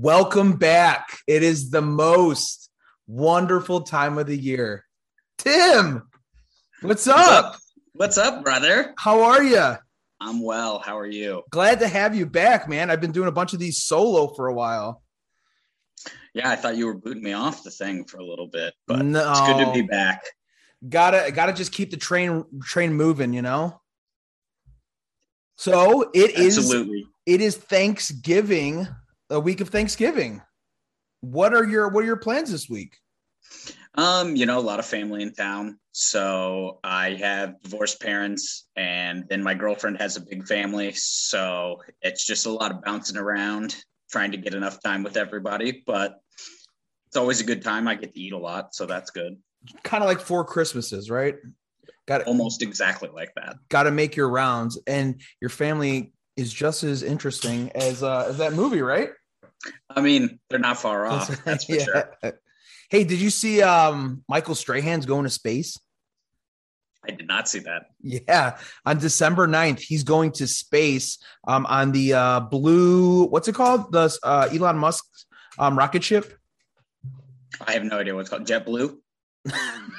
Welcome back. It is the most wonderful time of the year. Tim, what's up? What's up, brother? How are you? I'm well. How are you? Glad to have you back, man. I've been doing a bunch of these solo for a while. Yeah, I thought you were booting me off the thing for a little bit, but No. it's good to be back. Gotta gotta just keep the train train moving, you know. So it is Absolutely. it is Thanksgiving, a week of Thanksgiving. What are your what are your plans this week? Um, you know, a lot of family in town. So I have divorced parents, and then my girlfriend has a big family. So it's just a lot of bouncing around, trying to get enough time with everybody. But it's always a good time. I get to eat a lot, so that's good. Kind of like four Christmases, right? Got Almost exactly like that. got to make your rounds, and your family is just as interesting as uh, as that movie, right? I mean, they're not far off. That's for Yeah. sure. Hey, did you see um Michael Strahan's going to space? I did not see that. Yeah, on December 9th, he's going to space um on the uh blue what's it called? The uh Elon Musk's um rocket ship. I have no idea what's called JetBlue.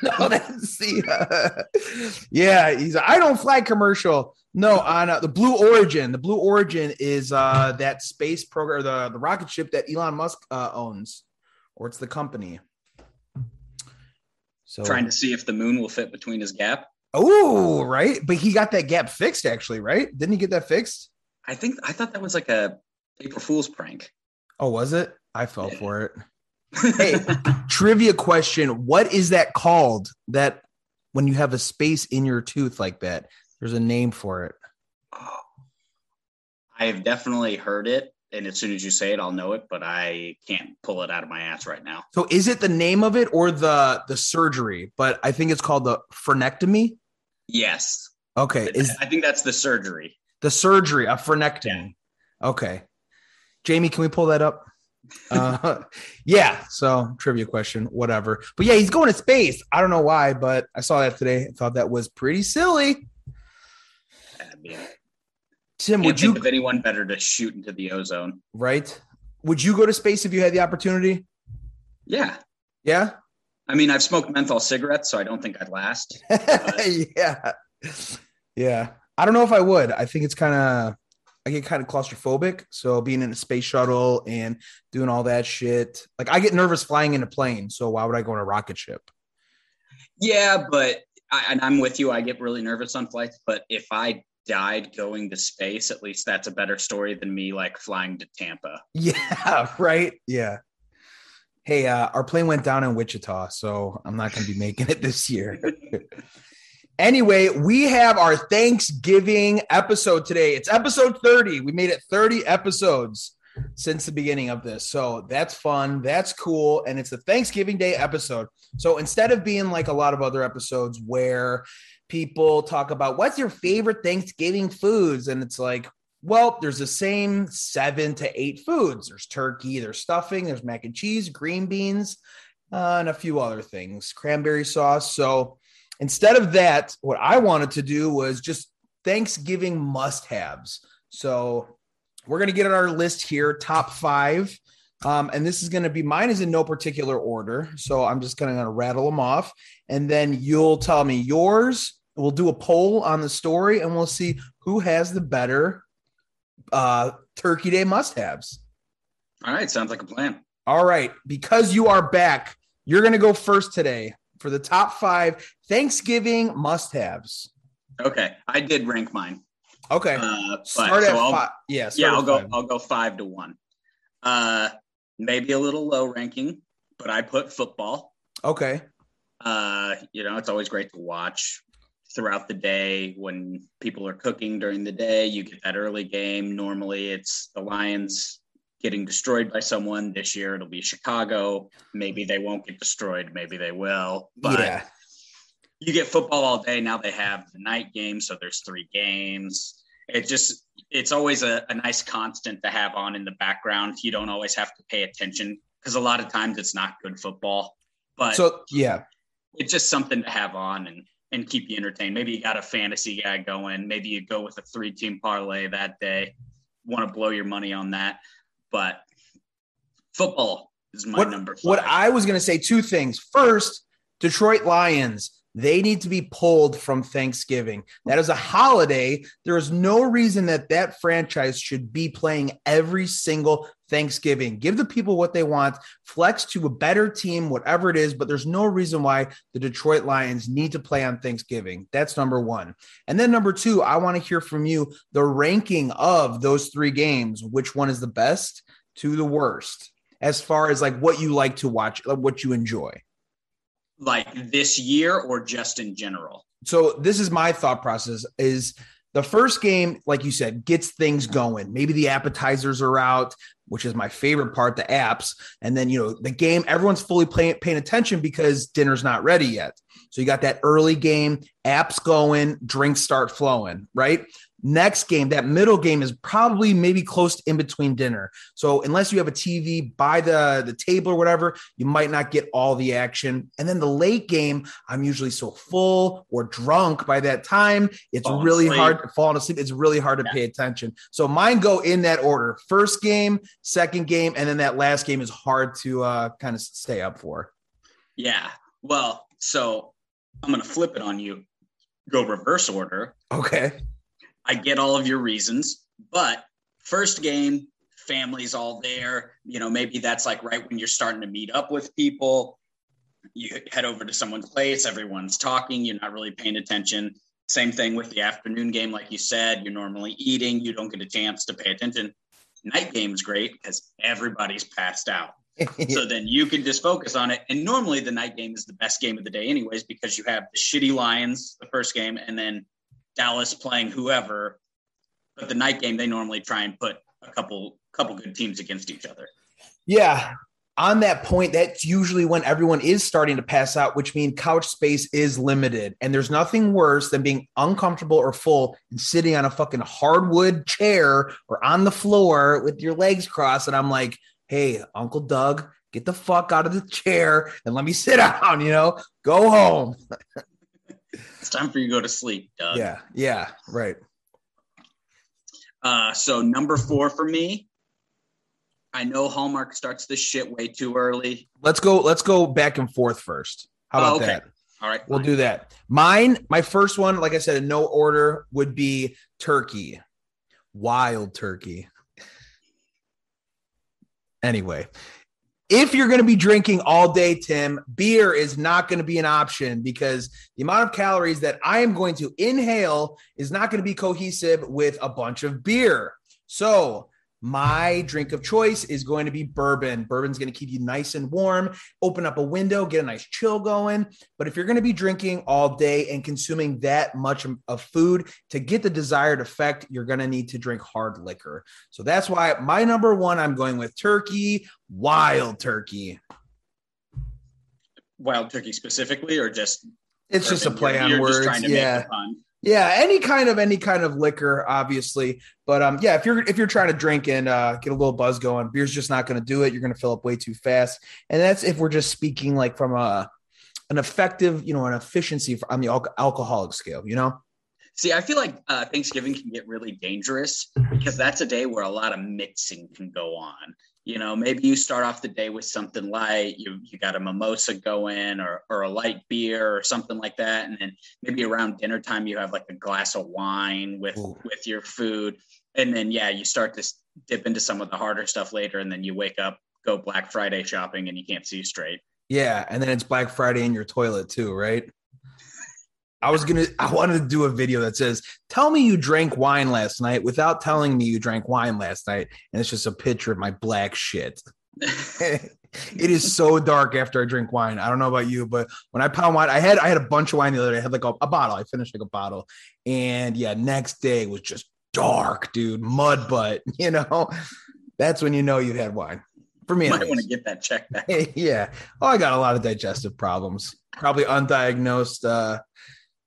no, that's the uh, yeah. He's I don't fly commercial. No, on uh, the Blue Origin. The Blue Origin is uh that space program, the the rocket ship that Elon Musk uh, owns, or it's the company. So Trying to see if the moon will fit between his gap. oh right, but he got that gap fixed actually, right? Didn't he get that fixed? I think I thought that was like a April Fool's prank. Oh, was it? I fell Yeah. for it. Hey, trivia question: What is that called? That when you have a space in your tooth like that, there's a name for it. I have definitely heard it, and as soon as you say it, I'll know it. But I can't pull it out of my ass right now. So is it the name of it or the the surgery? But I think it's called the frenectomy. Yes, Okay, is I think that's the surgery. the surgery a frenectomy? Okay, Jamie, can we pull that up? Uh, yeah. So trivia question, whatever. But yeah, he's going to space. I don't know why, but I saw that today. I thought that was pretty silly. Mean, Tim, can't would think you of anyone better to shoot into the ozone? right? Would you go to space if you had the opportunity? Yeah, Yeah. I mean, I've smoked menthol cigarettes, so I don't think I'd last. yeah. Yeah. I don't know if I would. I think it's kind of I get kind of claustrophobic. So being in a space shuttle and doing all that shit. Like I get nervous flying in a plane. So why would I go in a rocket ship? Yeah, but I, and I'm with you. I get really nervous on flights. But if I died going to space, at least that's a better story than me like flying to Tampa. Yeah, right. Yeah. Hey, uh, our plane went down in Wichita, so I'm not going to be making it this year. anyway, we have our Thanksgiving episode today. It's episode 30. We made it 30 episodes since the beginning of this. So that's fun. That's cool. And it's a Thanksgiving Day episode. So instead of being like a lot of other episodes where people talk about what's your favorite Thanksgiving foods, and it's like, well, there's the same seven to eight foods. There's turkey, there's stuffing, there's mac and cheese, green beans, uh, and a few other things, cranberry sauce. So instead of that, what I wanted to do was just Thanksgiving must haves. So we're going to get on our list here, top five. Um, and this is going to be mine is in no particular order. So I'm just going to rattle them off. And then you'll tell me yours. We'll do a poll on the story and we'll see who has the better uh, Turkey Day must haves. All right, sounds like a plan. All right. Because you are back, you're going to go first today for the top five Thanksgiving must haves. Okay, I did rank mine. Okay. Uh, but, start so at I'll- five. Yeah. yeah, I'll go. five. I'll go five to one. Uh, maybe a little low ranking, but I put football. Okay. Uh, you know, it's always great to watch throughout the day when people are cooking during the day. You get that early game. Normally, it's the Lions getting destroyed by someone. This year, it'll be Chicago. Maybe they won't get destroyed. Maybe they will. But yeah. you get football all day. Now they have the night game, so there's three games. It just it's always a, a nice constant to have on in the background. You don't always have to pay attention because a lot of times it's not good football, but So yeah. it's just something to have on and and keep you entertained. Maybe you got a fantasy guy going. Maybe you go with a three team parlay that day. Want to blow your money on that, but Football is my what, number five. What I was going to say two things. First, Detroit Lions. They need to be pulled from Thanksgiving. That is a holiday. There is no reason that that franchise should be playing every single Thanksgiving. Give the people what they want, flex to a better team, whatever it is, but there's no reason why the Detroit Lions need to play on Thanksgiving. That's number one. And then number two, I want to hear from you the ranking of those three games. Which one is the best to the worst as far as like what you like to watch, what you enjoy? like this year or just in general? So this is my thought process is the first game, like you said, gets things going. Maybe the appetizers are out, which is my favorite part, the apps. And then, you know, the game, everyone's fully playing, paying attention because dinner's not ready yet. So you got that early game, apps going, drinks start flowing, right? Next game, that middle game is probably maybe close in between dinner. So unless you have a TV by the, the table or whatever, you might not get all the action. And then the late game, I'm usually so full or drunk by that time. It's falling really asleep. hard falling asleep. It's really hard to yeah. pay attention. So mine go in that order. First game, second game, and then that last game is hard to uh, kind of stay up for. Yeah. Well, so I'm going to flip it on you. Go reverse order. Okay. I get all of your reasons, but first game, family's all there. You know, maybe that's like right when you're starting to meet up with people. You head over to someone's place, everyone's talking, you're not really paying attention. Same thing with the afternoon game, like you said, you're normally eating, you don't get a chance to pay attention. Night game's great because everybody's passed out. so then you can just focus on it. And normally the night game is the best game of the day, anyways, because you have the shitty Lions, the first game, and then Dallas playing whoever. But the night game, they normally try and put a couple couple good teams against each other. Yeah. On that point, that's usually when everyone is starting to pass out, which means couch space is limited. And there's nothing worse than being uncomfortable or full and sitting on a fucking hardwood chair or on the floor with your legs crossed. And I'm like, hey, Uncle Doug, get the fuck out of the chair and let me sit down, you know, go home. it's time for you to go to sleep, Doug. Yeah, yeah, right. Uh, so number four for me. I know Hallmark starts this shit way too early. Let's go. Let's go back and forth first. How about oh, okay. that? All right, we'll fine. do that. Mine, my first one, like I said, in no order, would be turkey, wild turkey. Anyway, if you're going to be drinking all day, Tim, beer is not going to be an option because the amount of calories that I am going to inhale is not going to be cohesive with a bunch of beer. So my drink of choice is going to be bourbon. Bourbon's going to keep you nice and warm, open up a window, get a nice chill going. But if you're going to be drinking all day and consuming that much of food to get the desired effect, you're going to need to drink hard liquor. So that's why my number one, I'm going with turkey, wild turkey. Wild turkey specifically, or just it's just a play on words. yeah. Yeah, any kind of any kind of liquor, obviously. But um, yeah, if you're if you're trying to drink and uh, get a little buzz going, beer's just not going to do it. You're going to fill up way too fast, and that's if we're just speaking like from a an effective, you know, an efficiency on the al- alcoholic scale. You know. See, I feel like uh, Thanksgiving can get really dangerous because that's a day where a lot of mixing can go on you know maybe you start off the day with something light you you got a mimosa going or or a light beer or something like that. And then maybe around dinner time you have like a glass of wine with Ooh. with your food. And then yeah you start to dip into some of the harder stuff later. And then you wake up go black friday shopping and you can't see straight. Yeah. And then it's black friday in your toilet too right I was gonna. I wanted to do a video that says, "Tell me you drank wine last night without telling me you drank wine last night," and it's just a picture of my black shit. it is so dark after I drink wine. I don't know about you, but when I pound wine, I had I had a bunch of wine the other day. I had like a, a bottle. I finished like a bottle, and yeah, next day was just dark, dude, mud butt. You know, that's when you know you've had wine. For me, I want to get that checked out. yeah. Oh, I got a lot of digestive problems. Probably undiagnosed. uh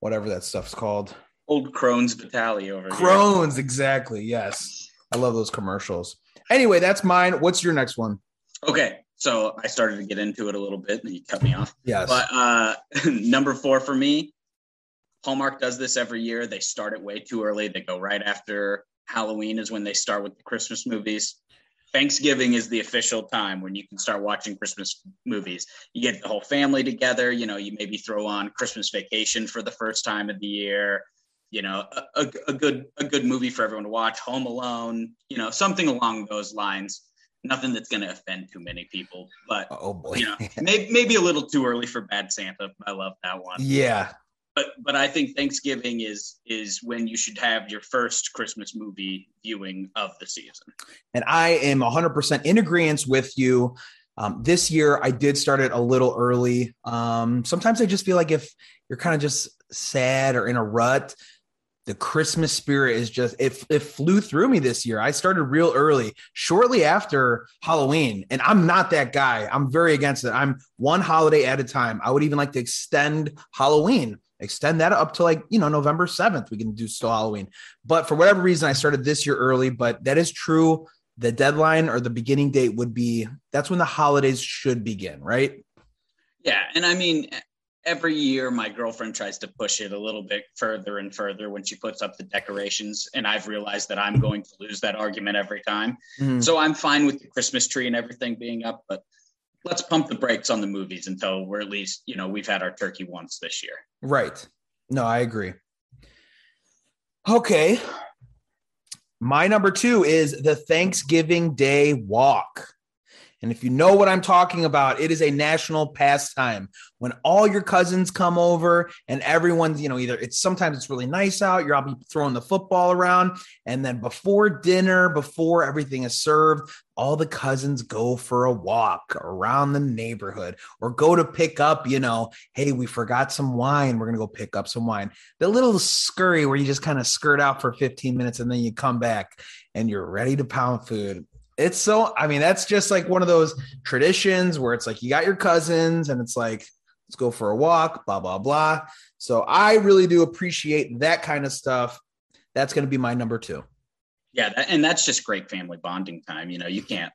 whatever that stuff's called. Old Crohn's Vitaly over Crohn's, here. exactly. Yes. I love those commercials. Anyway, that's mine. What's your next one? Okay. So I started to get into it a little bit and you cut me off. Yes. But uh, number four for me, Hallmark does this every year. They start it way too early. They go right after Halloween is when they start with the Christmas movies. Thanksgiving is the official time when you can start watching Christmas movies. You get the whole family together. You know, you maybe throw on Christmas Vacation for the first time of the year. You know, a, a, good a good movie for everyone to watch. Home Alone. You know, something along those lines. Nothing that's going to offend too many people, but oh boy, you know, maybe, maybe a little too early for Bad Santa. I love that one. Yeah, but but I think Thanksgiving is is when you should have your first Christmas movie viewing of the season. And I am 100% in agreement with you. Um, this year, I did start it a little early. Um, sometimes I just feel like if you're kind of just sad or in a rut, the Christmas spirit is just it, it flew through me this year. I started real early, shortly after Halloween, and I'm not that guy. I'm very against it. I'm one holiday at a time. I would even like to extend Halloween extend that up to like you know november 7th we can do still halloween. But for whatever reason i started this year early but that is true. The deadline or the beginning date would be that's when the holidays should begin right? Yeah and i mean every year my girlfriend tries to push it a little bit further and further when she puts up the decorations and i've realized that i'm going to lose that argument every time. Mm-hmm. so i'm fine with the christmas tree and everything being up but let's pump the brakes on the movies until we're at least you know we've had our turkey once this year. Right. No i agree. Okay. My number two is the thanksgiving day walk. And if you know what I'm talking about, it is a national pastime. When all your cousins come over and everyone's, you know, either it's sometimes it's really nice out, you're all be throwing the football around. And then before dinner, before everything is served, all the cousins go for a walk around the neighborhood or go to pick up, you know, hey, we forgot some wine. We're going to go pick up some wine. The little scurry where you just kind of skirt out for 15 minutes and then you come back and you're ready to pound food it's so i mean that's just like one of those traditions where it's like you got your cousins and it's like let's go for a walk blah blah blah so i really do appreciate that kind of stuff that's going to be my number two yeah that, and that's just great family bonding time you know you can't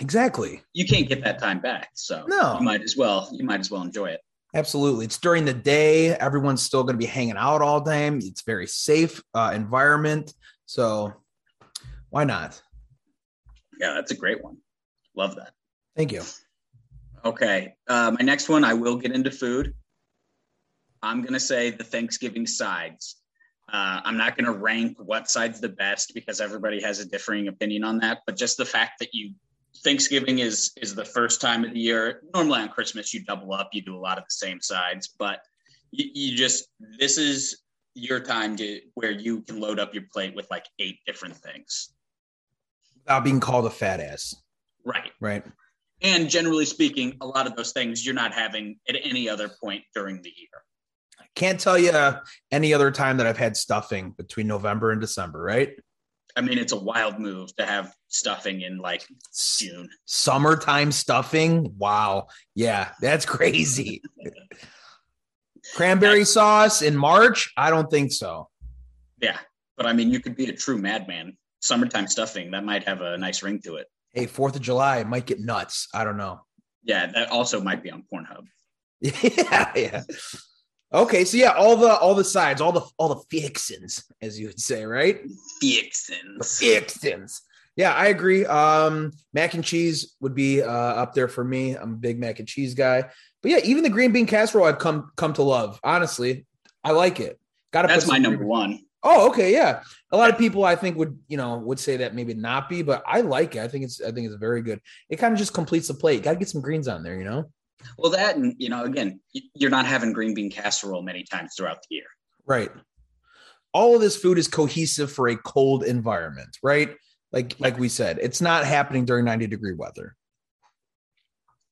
exactly you can't get that time back so no you might as well you might as well enjoy it absolutely it's during the day everyone's still going to be hanging out all day it's very safe uh, environment so why not yeah, that's a great one. Love that. Thank you. Okay. Uh, my next one, I will get into food. I'm going to say the Thanksgiving sides. Uh, I'm not going to rank what side's the best because everybody has a differing opinion on that. But just the fact that you Thanksgiving is is the first time of the year. Normally on Christmas you double up, you do a lot of the same sides, but you, you just this is your time to where you can load up your plate with like eight different things without being called a fat ass. Right. Right. And generally speaking, a lot of those things you're not having at any other point during the year. Can't tell you any other time that I've had stuffing between November and December, right? I mean, it's a wild move to have stuffing in like June. Summertime stuffing. Wow. Yeah, that's crazy. Cranberry sauce in March? I don't think so. Yeah. But I mean, you could be a true madman summertime stuffing that might have a nice ring to it. Hey, Fourth of July might get nuts. I don't know. Yeah, that also might be on Pornhub. yeah, yeah. Okay, so yeah, all the all the sides, all the all the fixins, as you would say, right? Fixins. Fixins. Yeah, I agree. Um, mac and cheese would be uh, up there for me. I'm a big mac and cheese guy. But yeah, even the green bean casserole I've come come to love. Honestly, I like it. Got to. That's my number one. Oh, okay, yeah. A lot of people I think would, you know, would say that maybe not be, but I like it. I think it's I think it's very good. It kind of just completes the plate. Got to get some greens on there, you know. Well, that and you know, again, you're not having green bean casserole many times throughout the year. Right. All of this food is cohesive for a cold environment, right? Like like we said, it's not happening during 90 degree weather.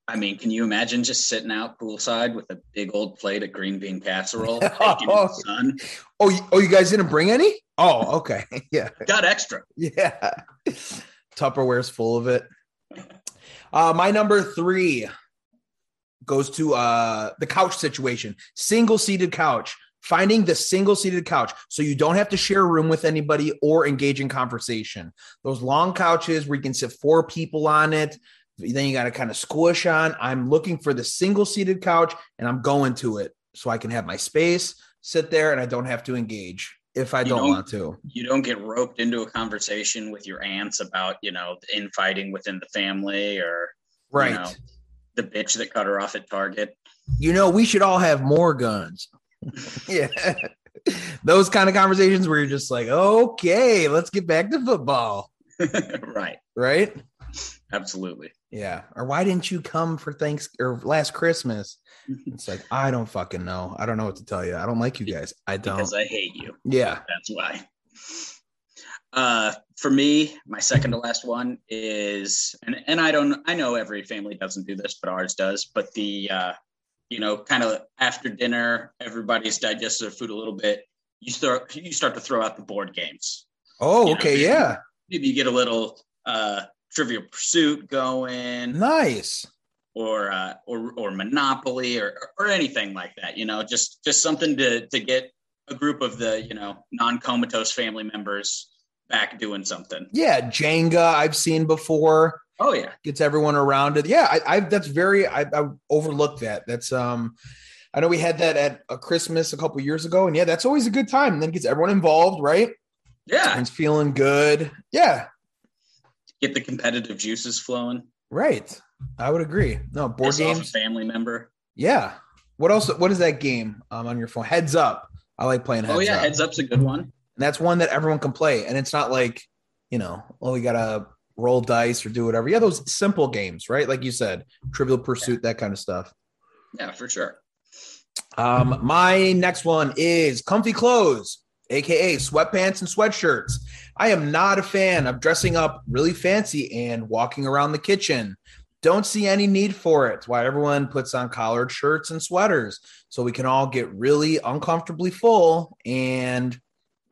I mean, can you imagine just sitting out poolside with a big old plate of green bean casserole oh, sun? Oh, you, oh, you guys didn't bring any? Oh, okay. Yeah. Got extra. Yeah. Tupperware's full of it. Uh, my number three goes to uh, the couch situation. Single seated couch. Finding the single seated couch so you don't have to share a room with anybody or engage in conversation. Those long couches where you can sit four people on it, then you got to kind of squish on. I'm looking for the single seated couch and I'm going to it so I can have my space, sit there, and I don't have to engage. if I don't don't- want to. You don't get roped into a conversation with your aunts about, you know, infighting within the family or Right. know, the bitch that cut her off at Target. you know, we should all have more guns. yeah. Those kind of conversations where you're just like, okay, let's get back to football. right. Right. Absolutely. Yeah. Or why didn't you come for thanks or last Christmas? It's like, I don't fucking know. I don't know what to tell you. I don't like you guys. I don't. Because I hate you. yeah. That's why. Uh, for me, my second to last one is, and, and I don't, I know every family doesn't do this, but ours does. But the, uh, you know, kind of after dinner, everybody's digested their food a little bit. You start, you start to throw out the board games. Oh, Yeah, okay. maybe- Yeah. Maybe you get a little uh, Trivial Pursuit going, Nice. or uh, or or Monopoly, or or anything like that. You know, just just something to to get a group of the you know non comatose family members back doing something. Yeah. Jenga, I've seen before. Oh yeah, Gets everyone around it. Yeah. I, I that's very, I, I overlooked that. That's, um, I know we had that at a Christmas a couple years ago, and yeah, that's always a good time. And then gets everyone involved, right? yeah. It's feeling good. Yeah, Get the competitive juices flowing. right. I would agree. No board Piss games. family member. Yeah. What else? What is that game um, on your phone? Heads up. I like playing heads oh yeah, up. heads up's a good one. And that's one that everyone can play. And it's not like, you know, oh, we gotta roll dice or do whatever. Yeah, those simple games, right? Like you said, Trivial Pursuit, that kind of stuff. Yeah, for sure. Um, my next one is comfy clothes, aka sweatpants and sweatshirts. I am not a fan of dressing up really fancy and walking around the kitchen. Don't see any need for it. Why everyone puts on collared shirts and sweaters so we can all get really uncomfortably full and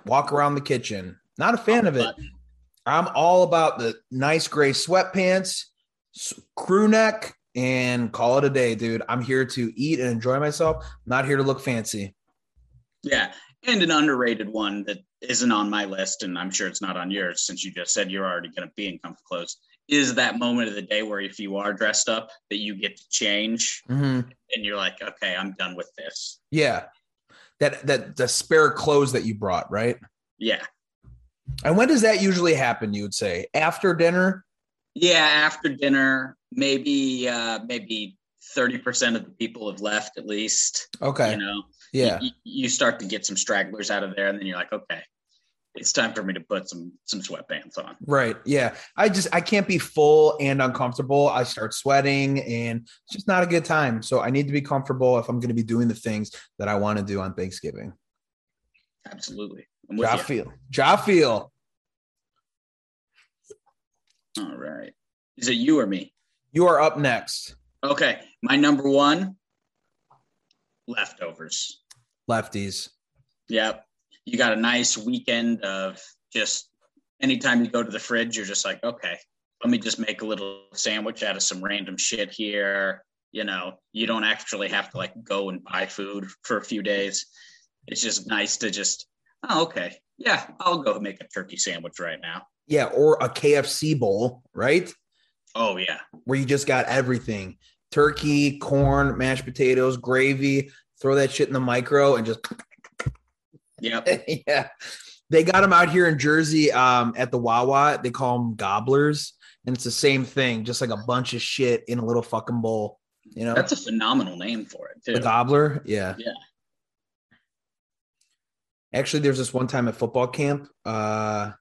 walk around the kitchen. Not a fan of it. I'm all about the nice gray sweatpants, crew neck, and call it a day, dude. I'm here to eat and enjoy myself, not here to look fancy. yeah, and an underrated one that isn't on my list, and I'm sure it's not on yours since you just said you're already going to be in comfy clothes. Is that moment of the day where if you are dressed up, that you get to change Mhm. and you're like, okay, I'm done with this. Yeah. That that the spare clothes that you brought, right? Yeah. And when does that usually happen, you would say? After dinner? Yeah, after dinner, maybe uh maybe 30% of the people have left at least. Okay. You know, yeah. you, you start to get some stragglers out of there, and then you're like, okay, it's time for me to put some some sweatpants on. Right. Yeah. I just I can't be full and uncomfortable. I start sweating and it's just not a good time. So I need to be comfortable if I'm going to be doing the things that I want to do on Thanksgiving. Absolutely. I'm with you. feel. Ja feel. All right. Is it you or me? You are up next. Okay. My number one leftovers. Lefties. Yep. You got a nice weekend of just anytime you go to the fridge, you're just like, okay, let me just make a little sandwich out of some random shit here. You know, you don't actually have to like go and buy food for a few days. It's just nice to just, oh, okay. Yeah, I'll go make a turkey sandwich right now. Yeah, or a KFC bowl, right? Oh, yeah. Where you just got everything. Turkey, corn, mashed potatoes, gravy. Throw that shit in the micro and just Yep. yeah. They got them out here in Jersey um, at the Wawa. They call them gobblers. And it's the same thing, just like a bunch of shit in a little fucking bowl. You know, That's a phenomenal name for it, too. gobbler. Yeah. Yeah. Actually, there's this one time at football camp uh,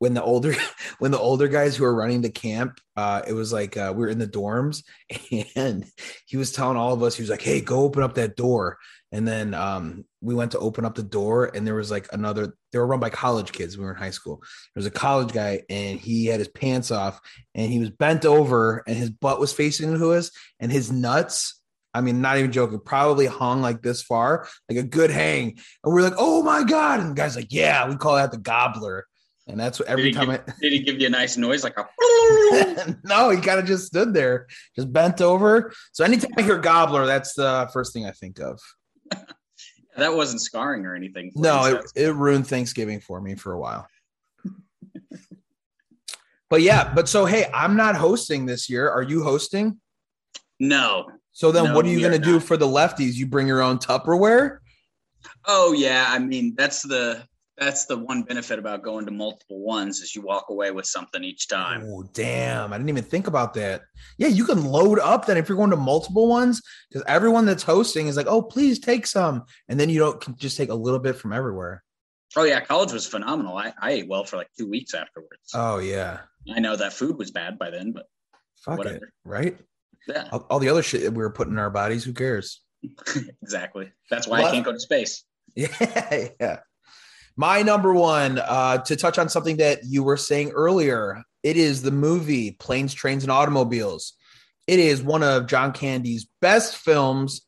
when the older when the older guys who were running the camp, uh, it was like uh, we were in the dorms, and he was telling all of us, he was like, "Hey, go open up that door." And then um, we went to open up the door, and there was like another. They were run by college kids. We were in high school. There was a college guy, and he had his pants off, and he was bent over, and his butt was facing to us, and his nuts. I mean, not even joking. Probably hung like this far, like a good hang. And we're like, "Oh my god!" And the guy's like, "Yeah, we call that the gobbler." And that's what every time give, I. did he give you a nice noise like a no, he kind of just stood there, just bent over. So anytime I hear gobbler, that's the first thing I think of. that wasn't scarring or anything? No, it, it ruined Thanksgiving for me for a while. but yeah, but so hey, I'm not hosting this year. Are you hosting? no. So then No, what are you going to are do not. for the lefties? You bring your own Tupperware? Oh yeah, I mean that's the that's the one benefit about going to multiple ones is you walk away with something each time. Oh, damn. I didn't even think about that. Yeah, you can load up then if you're going to multiple ones because everyone that's hosting is like, oh, please take some. And then you don't can just take a little bit from everywhere. Oh, yeah. College was phenomenal. I, I ate well for like two weeks afterwards. Oh, yeah. I know that food was bad by then, but Fuck Whatever. it. Right? yeah, All, all the other shit that we were putting in our bodies, who cares? exactly. That's why? I can't go to space. Yeah, yeah. My number one, uh, to touch on something that you were saying earlier, it is the movie Planes, Trains, and Automobiles. It is one of John Candy's best films,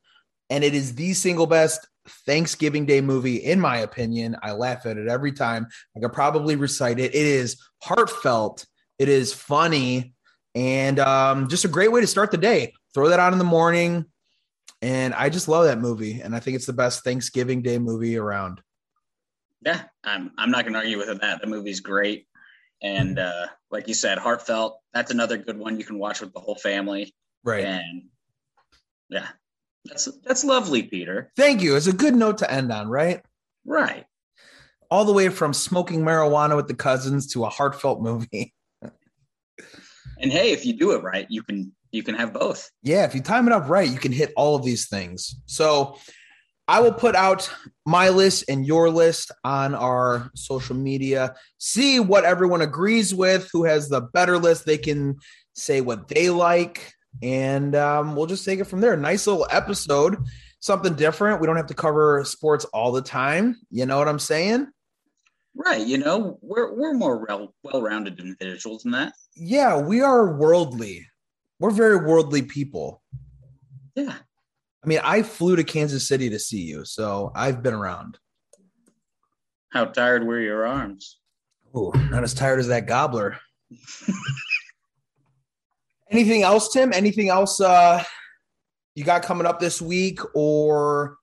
and it is the single best Thanksgiving Day movie, in my opinion. I laugh at it every time. I could probably recite it. It is heartfelt, it is funny, and um, just a great way to start the day. Throw that on in the morning. And I just love that movie. And I think it's the best Thanksgiving Day movie around. Yeah, I'm I'm not gonna argue with that. The movie's great. And uh, like you said, heartfelt. That's another good one you can watch with the whole family. Right. And yeah, that's that's lovely, Peter. Thank you. It's a good note to end on, right? Right. All the way from smoking marijuana with the cousins to a heartfelt movie. And hey, if you do it right, you can you can have both. Yeah, if you time it up right, you can hit all of these things. So I will put out my list and your list on our social media. See what everyone agrees with, who has the better list. They can say what they like, and um, we'll just take it from there. Nice little episode, something different. We don't have to cover sports all the time. You know what I'm saying? Right. You know, we're we're more well well rounded individuals than that. Yeah, we are worldly. We're very worldly people. Yeah. I mean, I flew to Kansas City to see you, so I've been around. How tired were your arms? Oh, not as tired as that gobbler. Anything else, Tim? Anything else uh, you got coming up this week or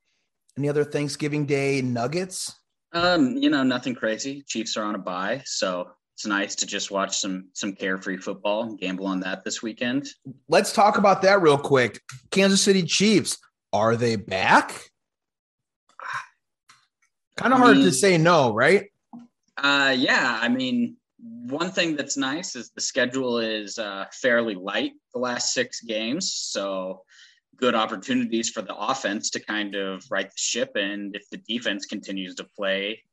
any other Thanksgiving Day nuggets? Um, you know, nothing crazy. Chiefs are on a bye, so it's nice to just watch some some carefree football and gamble on that this weekend. Let's talk about that real quick. Kansas City Chiefs, are they back? Kind of I hard to say no, right? Uh, yeah, I mean, one thing that's nice is the schedule is uh, fairly light the last six games, so good opportunities for the offense to kind of right the ship. And if the defense continues to play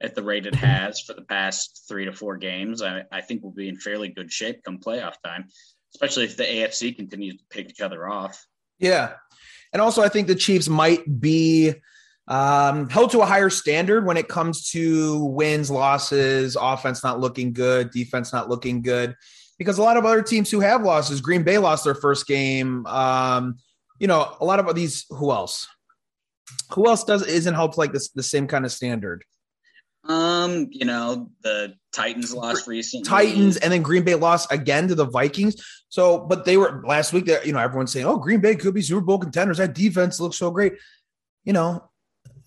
at the rate it has for the past three to four games, I, I think we'll be in fairly good shape come playoff time, especially if the AFC continues to pick each other off. Yeah. And also, I think the Chiefs might be um, held to a higher standard when it comes to wins, losses, offense not looking good, defense not looking good. Because a lot of other teams who have losses, Green Bay lost their first game. Um, you know, a lot of these. Who else? Who else does isn't held like this the same kind of standard? Um, you know, the Titans lost recently. Titans and then Green Bay lost again to the Vikings. So, but they were last week. That you know, everyone's saying, "Oh, Green Bay could be Super Bowl contenders." That defense looks so great. You know,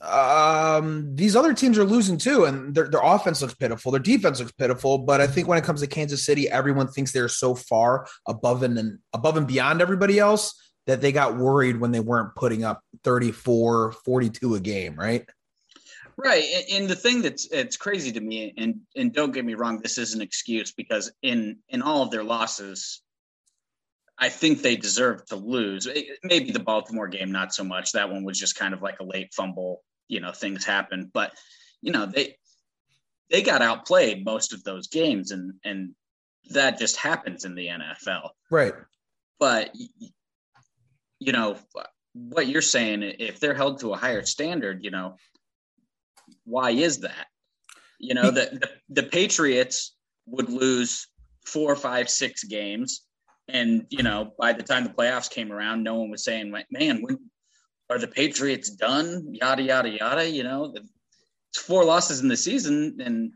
um, these other teams are losing too, and their their offense looks pitiful. Their defense looks pitiful. But I think when it comes to Kansas City, everyone thinks they're so far above and, and above and beyond everybody else that they got worried when they weren't putting up 34, 42 a game, right? Right. And- And the thing that's it's crazy to me, and and don't get me wrong, this is an excuse because in in all of their losses, I think they deserve to lose. Maybe the Baltimore game, not so much. That one was just kind of like a late fumble. You know, things happen, but you know they they got outplayed most of those games, and and that just happens in the NFL. Right. But you know what you're saying, if they're held to a higher standard, you know why is that? You know, the, the, the Patriots would lose four, five, six games. And, you know, by the time the playoffs came around, no one was saying, like, man, when are the Patriots done? Yada, yada, yada. You know, it's four losses in the season. And,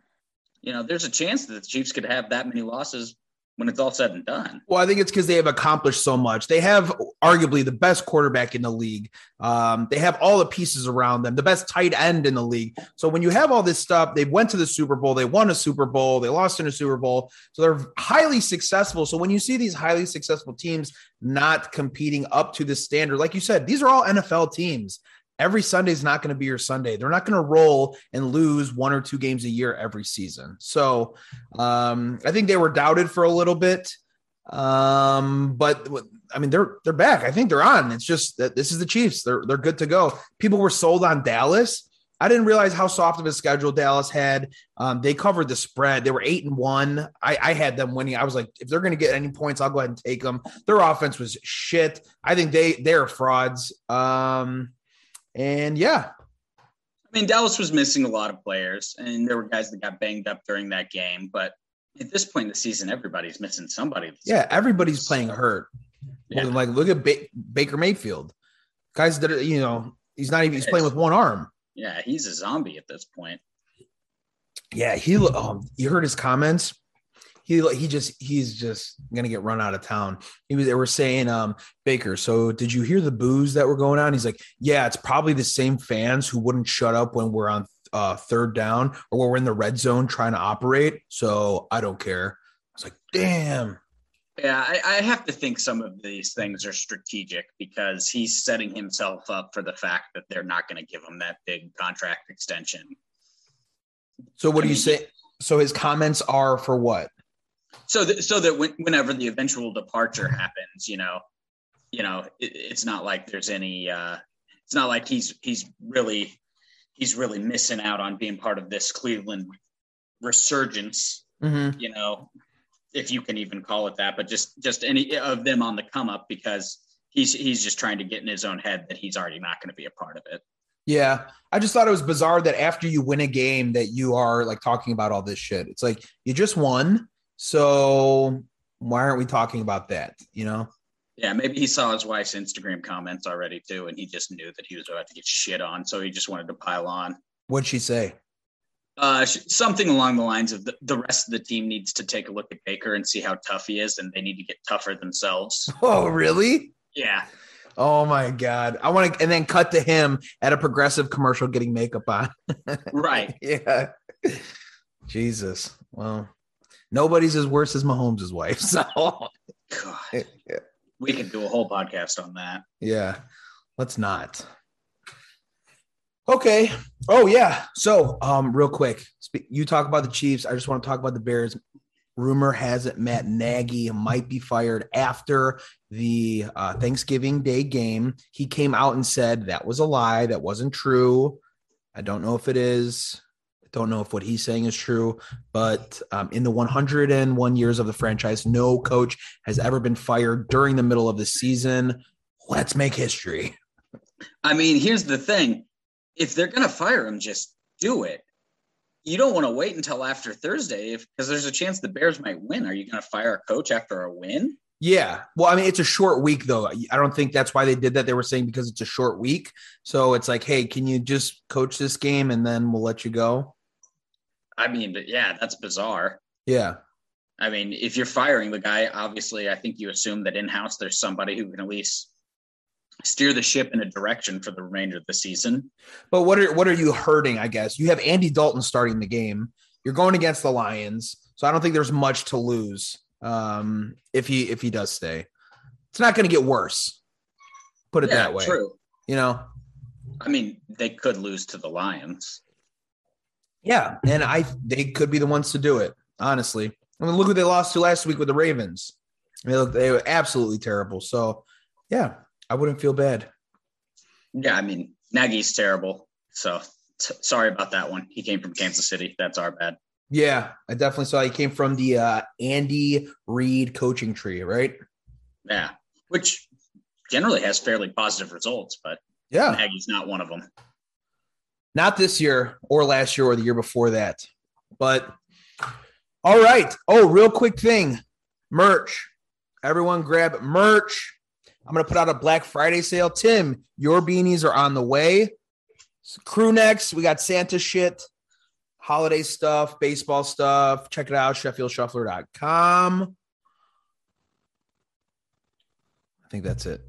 you know, there's a chance that the Chiefs could have that many losses when it's all said and done. Well, I think it's because they have accomplished so much. They have arguably the best quarterback in the league. Um, they have all the pieces around them, the best tight end in the league. So when you have all this stuff, they went to the Super Bowl, they won a Super Bowl, they lost in a Super Bowl. So they're highly successful. So when you see these highly successful teams not competing up to the standard, like you said, these are all NFL teams. Every Sunday is not going to be your Sunday. They're not going to roll and lose one or two games a year every season. So um, I think they were doubted for a little bit. Um, but I mean, they're they're back. I think they're on. It's just that this is the Chiefs. They're they're good to go. People were sold on Dallas. I didn't realize how soft of a schedule Dallas had. Um, they covered the spread. They were eight and one. I, I had them winning. I was like, if they're going to get any points, I'll go ahead and take them. Their offense was shit. I think they they're frauds. Um, and yeah, I mean, Dallas was missing a lot of players, and there were guys that got banged up during that game. But at this point in the season, everybody's missing somebody. Yeah, everybody's playing hurt. Yeah. Like, look at ba- Baker Mayfield. Guys that are, you know, he's not even, he's playing with one arm. Yeah, he's a zombie at this point. Yeah, he, um, you heard his comments he he just he's just gonna get run out of town. He was they were saying, um, Baker, so did you hear the boos that were going on? He's like, Yeah, it's probably the same fans who wouldn't shut up when we're on uh, third down or when we're in the red zone trying to operate. So I don't care. I was like, damn. Yeah, I, I, have to think some of these things are strategic because he's setting himself up for the fact that they're not going to give him that big contract extension. So what I do you say? So his comments are for what? So that so that when, whenever the eventual departure happens, you know, you know, it, it's not like there's any. uh It's not like he's he's really he's really missing out on being part of this Cleveland resurgence. Mm-hmm. You know, if you can even call it that, but just just any of them on the come up because he's he's just trying to get in his own head that he's already not going to be a part of it. Yeah, I just thought it was bizarre that after you win a game that you are like talking about all this shit. It's like you just won. So why aren't we talking about that? You know? Yeah, maybe he saw his wife's Instagram comments already too, and he just knew that he was about to get shit on, so he just wanted to pile on. What'd she say? Uh, something along the lines of the, the rest of the team needs to take a look at Baker and see how tough he is, and they need to get tougher themselves. Oh, really? Yeah. Oh my god! I want to, and then cut to him at a progressive commercial getting makeup on. right. Yeah. Jesus. Well, nobody's as worse as Mahomes' wife. So God. we could do a whole podcast on that. Yeah. Let's not. Okay. Oh yeah. So um real quick, you talk about the Chiefs. I just want to talk about the Bears. Rumor has it Matt Nagy might be fired after the uh, Thanksgiving Day game. He came out and said that was a lie. That wasn't true. I don't know if it is. Don't know if what he's saying is true, but um, in the 101 years of the franchise, no coach has ever been fired during the middle of the season. Let's make history. I mean, here's the thing if they're going to fire him, just do it. You don't want to wait until after Thursday because there's a chance the Bears might win. Are you going to fire a coach after a win? Yeah. Well, I mean, it's a short week, though. I don't think that's why they did that. They were saying because it's a short week. So it's like, hey, can you just coach this game and then we'll let you go? I mean, but yeah, that's bizarre. Yeah. I mean, if you're firing the guy, obviously, I think you assume that in house there's somebody who can at least steer the ship in a direction for the remainder of the season. But what are what are you hurting? I guess you have Andy Dalton starting the game. You're going against the Lions, so I don't think there's much to lose um, if he if he does stay. It's not going to get worse. Put it yeah, that way. True. You know. I mean, they could lose to the Lions. Yeah, and I they could be the ones to do it. Honestly, I mean, look who they lost to last week with the Ravens. I mean, look, they were absolutely terrible. So, yeah, I wouldn't feel bad. Yeah, I mean, Nagy's terrible. So t- sorry about that one. He came from Kansas City. That's our bad. Yeah, I definitely saw he came from the uh, Andy Reid coaching tree, right? Yeah, which generally has fairly positive results, but yeah, Nagy's not one of them. Not this year or last year or the year before that. But all right. Oh, real quick thing merch. Everyone grab merch. I'm going to put out a Black Friday sale. Tim, your beanies are on the way. crew necks. We got Santa shit, holiday stuff, baseball stuff. Check it out, SheffieldShuffler.com. I think that's it.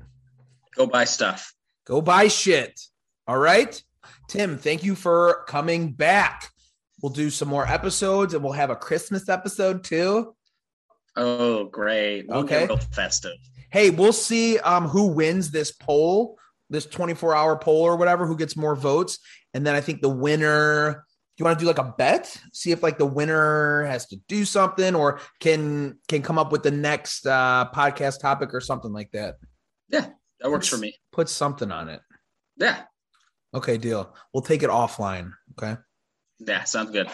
Go buy stuff. Go buy shit. All right. Tim, thank you for coming back. We'll do some more episodes and we'll have a Christmas episode too. Oh, great. We'll okay. festive. Hey, we'll see um, who wins this poll this 24 hour poll or whatever who gets more votes and then i think the winner do you want to do like a bet see if like the winner has to do something or can can come up with the next uh podcast topic or something like that yeah that works for me put something on it yeah okay deal. We'll take it offline okay? Yeah sounds good.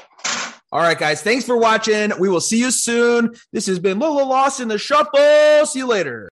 All right guys. Thanks for watching. We will see you soon. This has been lola lost in the shuffle. See you later